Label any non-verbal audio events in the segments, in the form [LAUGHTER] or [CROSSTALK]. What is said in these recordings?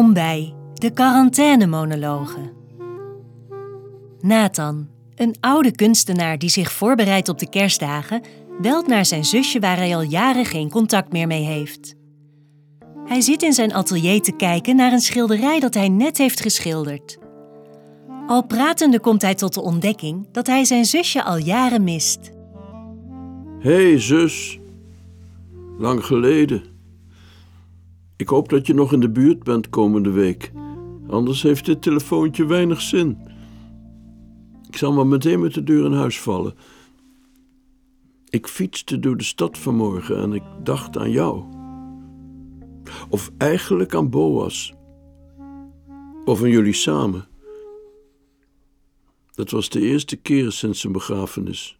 Welkom bij de quarantainemonologen. Nathan, een oude kunstenaar die zich voorbereidt op de kerstdagen, belt naar zijn zusje waar hij al jaren geen contact meer mee heeft. Hij zit in zijn atelier te kijken naar een schilderij dat hij net heeft geschilderd. Al pratende komt hij tot de ontdekking dat hij zijn zusje al jaren mist. Hé hey, zus, lang geleden. Ik hoop dat je nog in de buurt bent komende week. Anders heeft dit telefoontje weinig zin. Ik zal maar meteen met de deur in huis vallen. Ik fietste door de stad vanmorgen en ik dacht aan jou. Of eigenlijk aan Boas. Of aan jullie samen. Dat was de eerste keer sinds zijn begrafenis.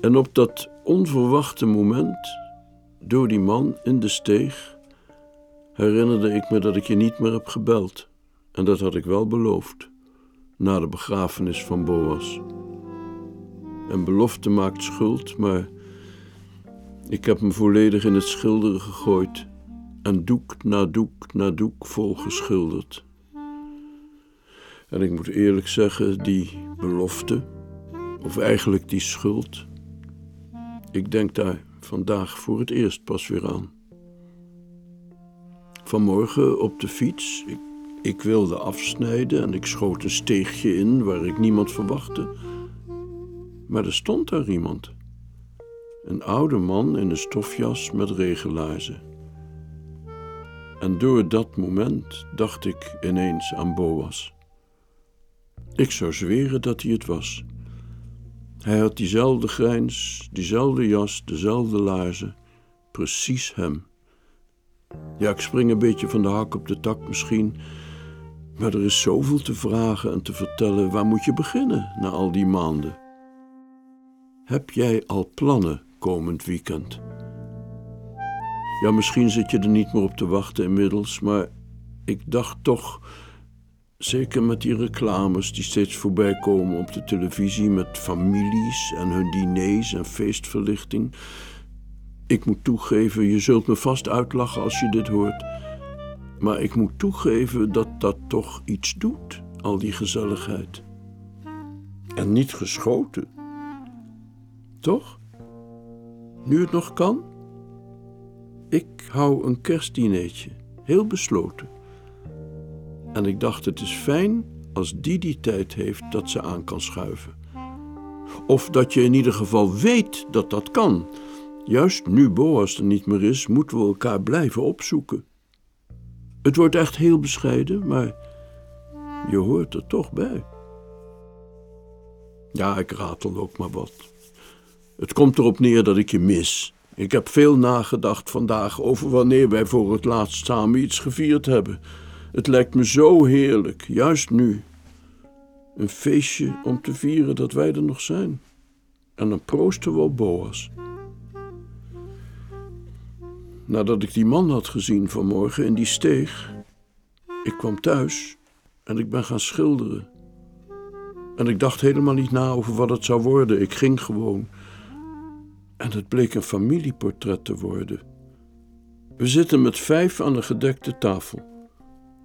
En op dat onverwachte moment door die man in de steeg herinnerde ik me dat ik je niet meer heb gebeld. En dat had ik wel beloofd, na de begrafenis van Boas. En belofte maakt schuld, maar ik heb me volledig in het schilderen gegooid en doek na doek na doek vol geschilderd. En ik moet eerlijk zeggen, die belofte, of eigenlijk die schuld, ik denk daar vandaag voor het eerst pas weer aan. Vanmorgen op de fiets. Ik, ik wilde afsnijden en ik schoot een steegje in waar ik niemand verwachtte. Maar er stond daar iemand. Een oude man in een stofjas met regenlaarzen. En door dat moment dacht ik ineens aan Boas. Ik zou zweren dat hij het was. Hij had diezelfde grijns, diezelfde jas, dezelfde laarzen. Precies hem. Ja, ik spring een beetje van de hak op de tak misschien. Maar er is zoveel te vragen en te vertellen. Waar moet je beginnen na al die maanden? Heb jij al plannen komend weekend? Ja, misschien zit je er niet meer op te wachten inmiddels, maar ik dacht toch Zeker met die reclames die steeds voorbij komen op de televisie met families en hun diners en feestverlichting. Ik moet toegeven, je zult me vast uitlachen als je dit hoort. Maar ik moet toegeven dat dat toch iets doet, al die gezelligheid. En niet geschoten. Toch? Nu het nog kan? Ik hou een kerstdineetje, heel besloten. En ik dacht, het is fijn als die die tijd heeft dat ze aan kan schuiven. Of dat je in ieder geval weet dat dat kan. Juist nu Boas er niet meer is, moeten we elkaar blijven opzoeken. Het wordt echt heel bescheiden, maar je hoort er toch bij. Ja, ik ratel ook maar wat. Het komt erop neer dat ik je mis. Ik heb veel nagedacht vandaag over wanneer wij voor het laatst samen iets gevierd hebben. Het lijkt me zo heerlijk, juist nu. Een feestje om te vieren dat wij er nog zijn. En dan proosten we op Boas. Nadat ik die man had gezien vanmorgen in die steeg, ik kwam thuis en ik ben gaan schilderen. En ik dacht helemaal niet na over wat het zou worden. Ik ging gewoon. En het bleek een familieportret te worden. We zitten met vijf aan een gedekte tafel.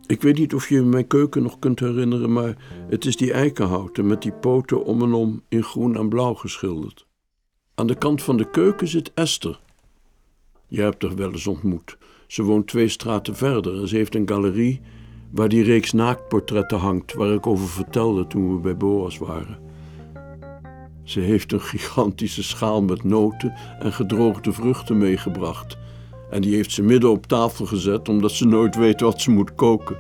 Ik weet niet of je mijn keuken nog kunt herinneren, maar het is die eikenhouten met die poten om en om in groen en blauw geschilderd. Aan de kant van de keuken zit Esther. Je hebt haar wel eens ontmoet. Ze woont twee straten verder en ze heeft een galerie waar die reeks naaktportretten hangt, waar ik over vertelde toen we bij Boas waren. Ze heeft een gigantische schaal met noten en gedroogde vruchten meegebracht en die heeft ze midden op tafel gezet omdat ze nooit weet wat ze moet koken.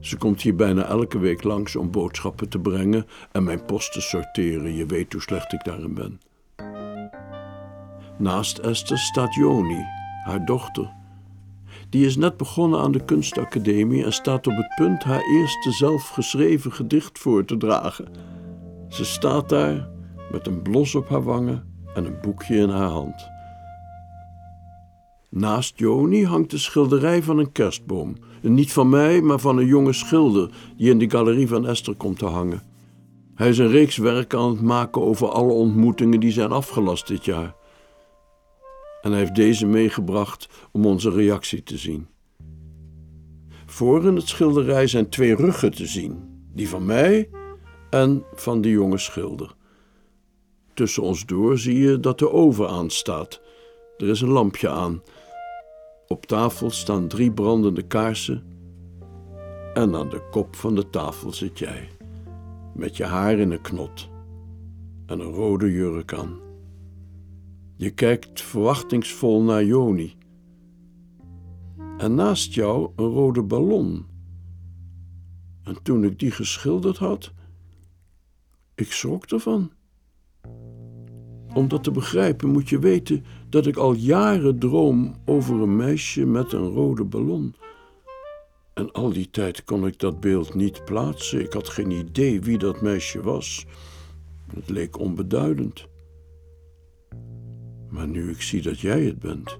Ze komt hier bijna elke week langs om boodschappen te brengen en mijn post te sorteren. Je weet hoe slecht ik daarin ben. Naast Esther staat Joni, haar dochter. Die is net begonnen aan de kunstacademie en staat op het punt haar eerste zelfgeschreven gedicht voor te dragen. Ze staat daar met een blos op haar wangen en een boekje in haar hand. Naast Joni hangt de schilderij van een kerstboom. niet van mij, maar van een jonge schilder die in de galerie van Esther komt te hangen. Hij is een reeks werken aan het maken over alle ontmoetingen die zijn afgelast dit jaar. En hij heeft deze meegebracht om onze reactie te zien. Voor in het schilderij zijn twee ruggen te zien: die van mij en van de jonge schilder. Tussen ons door zie je dat de oven aanstaat. Er is een lampje aan. Op tafel staan drie brandende kaarsen. En aan de kop van de tafel zit jij, met je haar in een knot en een rode jurk aan. Je kijkt verwachtingsvol naar Joni. En naast jou een rode ballon. En toen ik die geschilderd had, ik schrok ervan. Om dat te begrijpen moet je weten dat ik al jaren droom over een meisje met een rode ballon. En al die tijd kon ik dat beeld niet plaatsen. Ik had geen idee wie dat meisje was. Het leek onbeduidend. Maar nu ik zie dat jij het bent,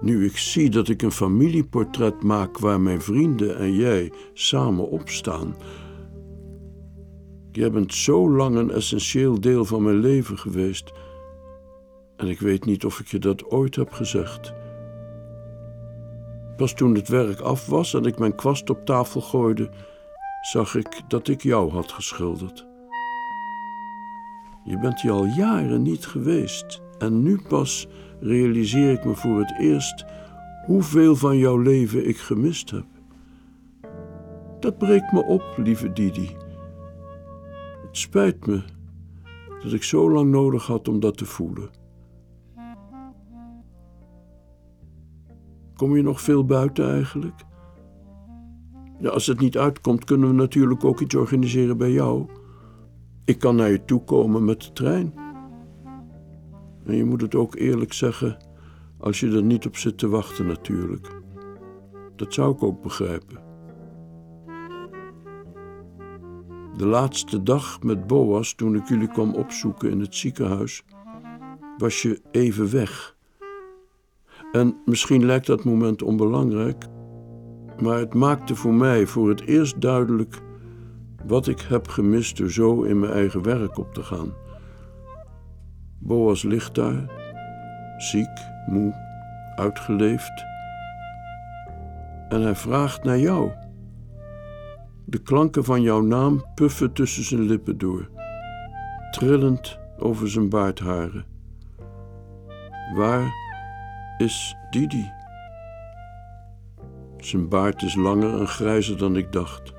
nu ik zie dat ik een familieportret maak waar mijn vrienden en jij samen opstaan. Jij bent zo lang een essentieel deel van mijn leven geweest. En ik weet niet of ik je dat ooit heb gezegd. Pas toen het werk af was en ik mijn kwast op tafel gooide, zag ik dat ik jou had geschilderd. Je bent hier al jaren niet geweest en nu pas realiseer ik me voor het eerst hoeveel van jouw leven ik gemist heb. Dat breekt me op, lieve Didi. Spijt me dat ik zo lang nodig had om dat te voelen. Kom je nog veel buiten eigenlijk? Ja, als het niet uitkomt, kunnen we natuurlijk ook iets organiseren bij jou. Ik kan naar je toe komen met de trein. En je moet het ook eerlijk zeggen, als je er niet op zit te wachten natuurlijk. Dat zou ik ook begrijpen. De laatste dag met Boas, toen ik jullie kwam opzoeken in het ziekenhuis, was je even weg. En misschien lijkt dat moment onbelangrijk, maar het maakte voor mij voor het eerst duidelijk wat ik heb gemist door zo in mijn eigen werk op te gaan. Boas ligt daar, ziek, moe, uitgeleefd. En hij vraagt naar jou. De klanken van jouw naam puffen tussen zijn lippen door, trillend over zijn baardharen. Waar is Didi? Zijn baard is langer en grijzer dan ik dacht.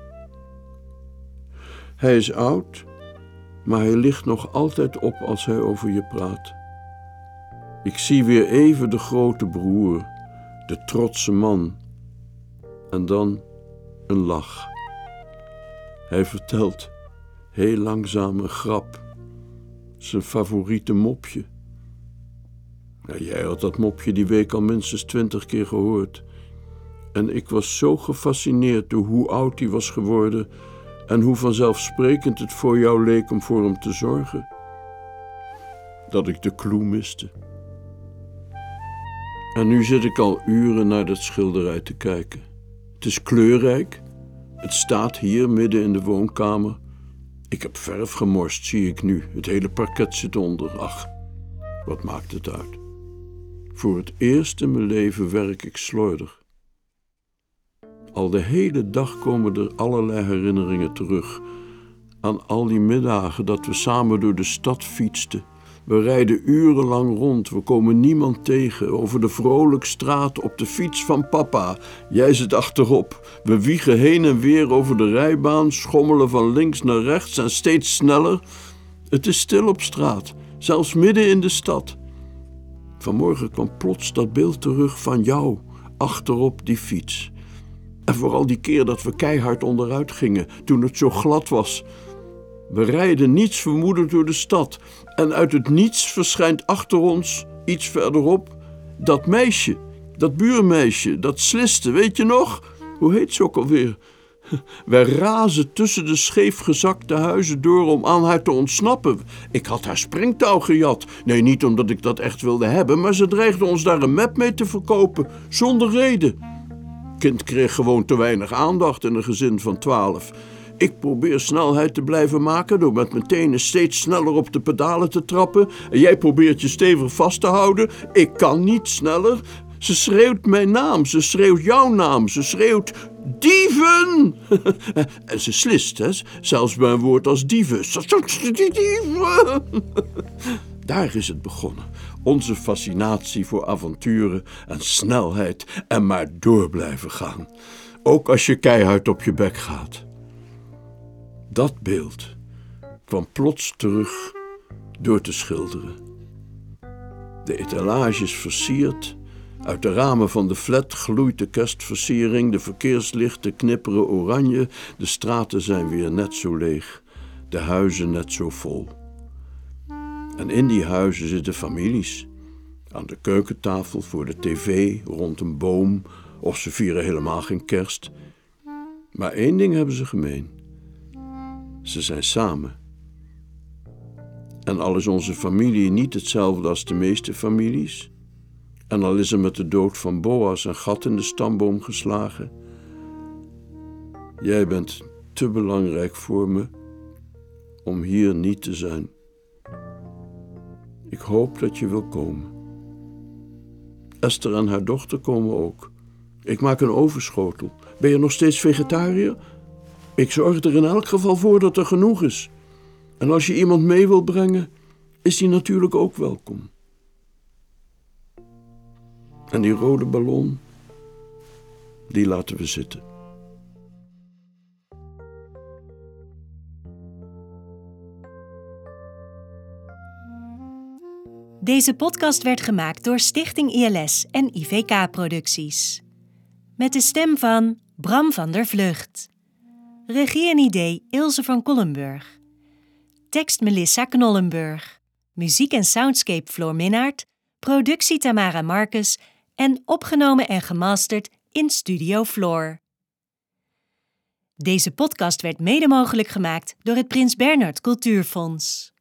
Hij is oud, maar hij ligt nog altijd op als hij over je praat. Ik zie weer even de grote broer, de trotse man, en dan een lach. Hij vertelt heel langzaam een grap, zijn favoriete mopje. Jij had dat mopje die week al minstens twintig keer gehoord. En ik was zo gefascineerd door hoe oud hij was geworden en hoe vanzelfsprekend het voor jou leek om voor hem te zorgen, dat ik de clue miste. En nu zit ik al uren naar dat schilderij te kijken. Het is kleurrijk. Het staat hier midden in de woonkamer. Ik heb verf gemorst, zie ik nu. Het hele parket zit onder. Ach, wat maakt het uit? Voor het eerst in mijn leven werk ik slordig. Al de hele dag komen er allerlei herinneringen terug. Aan al die middagen dat we samen door de stad fietsten. We rijden urenlang rond, we komen niemand tegen. Over de vrolijk straat op de fiets van papa. Jij zit achterop. We wiegen heen en weer over de rijbaan, schommelen van links naar rechts en steeds sneller. Het is stil op straat, zelfs midden in de stad. Vanmorgen kwam plots dat beeld terug van jou, achterop die fiets. En vooral die keer dat we keihard onderuit gingen, toen het zo glad was. We rijden niets vermoedend door de stad en uit het niets verschijnt achter ons, iets verderop, dat meisje, dat buurmeisje, dat sliste, weet je nog? Hoe heet ze ook alweer? [LAUGHS] Wij razen tussen de scheefgezakte huizen door om aan haar te ontsnappen. Ik had haar springtouw gejat. Nee, niet omdat ik dat echt wilde hebben, maar ze dreigde ons daar een map mee te verkopen, zonder reden kind kreeg gewoon te weinig aandacht in een gezin van twaalf. Ik probeer snelheid te blijven maken door met mijn tenen steeds sneller op de pedalen te trappen. En jij probeert je stevig vast te houden. Ik kan niet sneller. Ze schreeuwt mijn naam, ze schreeuwt jouw naam, ze schreeuwt dieven! [LAUGHS] en ze slist, hè, zelfs bij een woord als dieven. Dieven! [LAUGHS] Daar is het begonnen. Onze fascinatie voor avonturen en snelheid en maar door blijven gaan. Ook als je keihard op je bek gaat. Dat beeld kwam plots terug door te schilderen. De etalage is versierd. Uit de ramen van de flat gloeit de kerstversiering. De verkeerslichten knipperen oranje. De straten zijn weer net zo leeg. De huizen net zo vol. En in die huizen zitten families. Aan de keukentafel, voor de tv, rond een boom. Of ze vieren helemaal geen kerst. Maar één ding hebben ze gemeen. Ze zijn samen. En al is onze familie niet hetzelfde als de meeste families, en al is er met de dood van Boas een gat in de stamboom geslagen, jij bent te belangrijk voor me om hier niet te zijn. Ik hoop dat je wil komen. Esther en haar dochter komen ook. Ik maak een overschotel. Ben je nog steeds vegetariër? Ik zorg er in elk geval voor dat er genoeg is. En als je iemand mee wil brengen, is die natuurlijk ook welkom. En die rode ballon, die laten we zitten. Deze podcast werd gemaakt door Stichting ILS en IVK Producties. Met de stem van Bram van der Vlucht. Regie en idee Ilse van Kollenburg. Tekst Melissa Knollenburg. Muziek en soundscape Floor Minnaert. Productie Tamara Marcus. En opgenomen en gemasterd in Studio Floor. Deze podcast werd mede mogelijk gemaakt door het Prins Bernhard Cultuurfonds.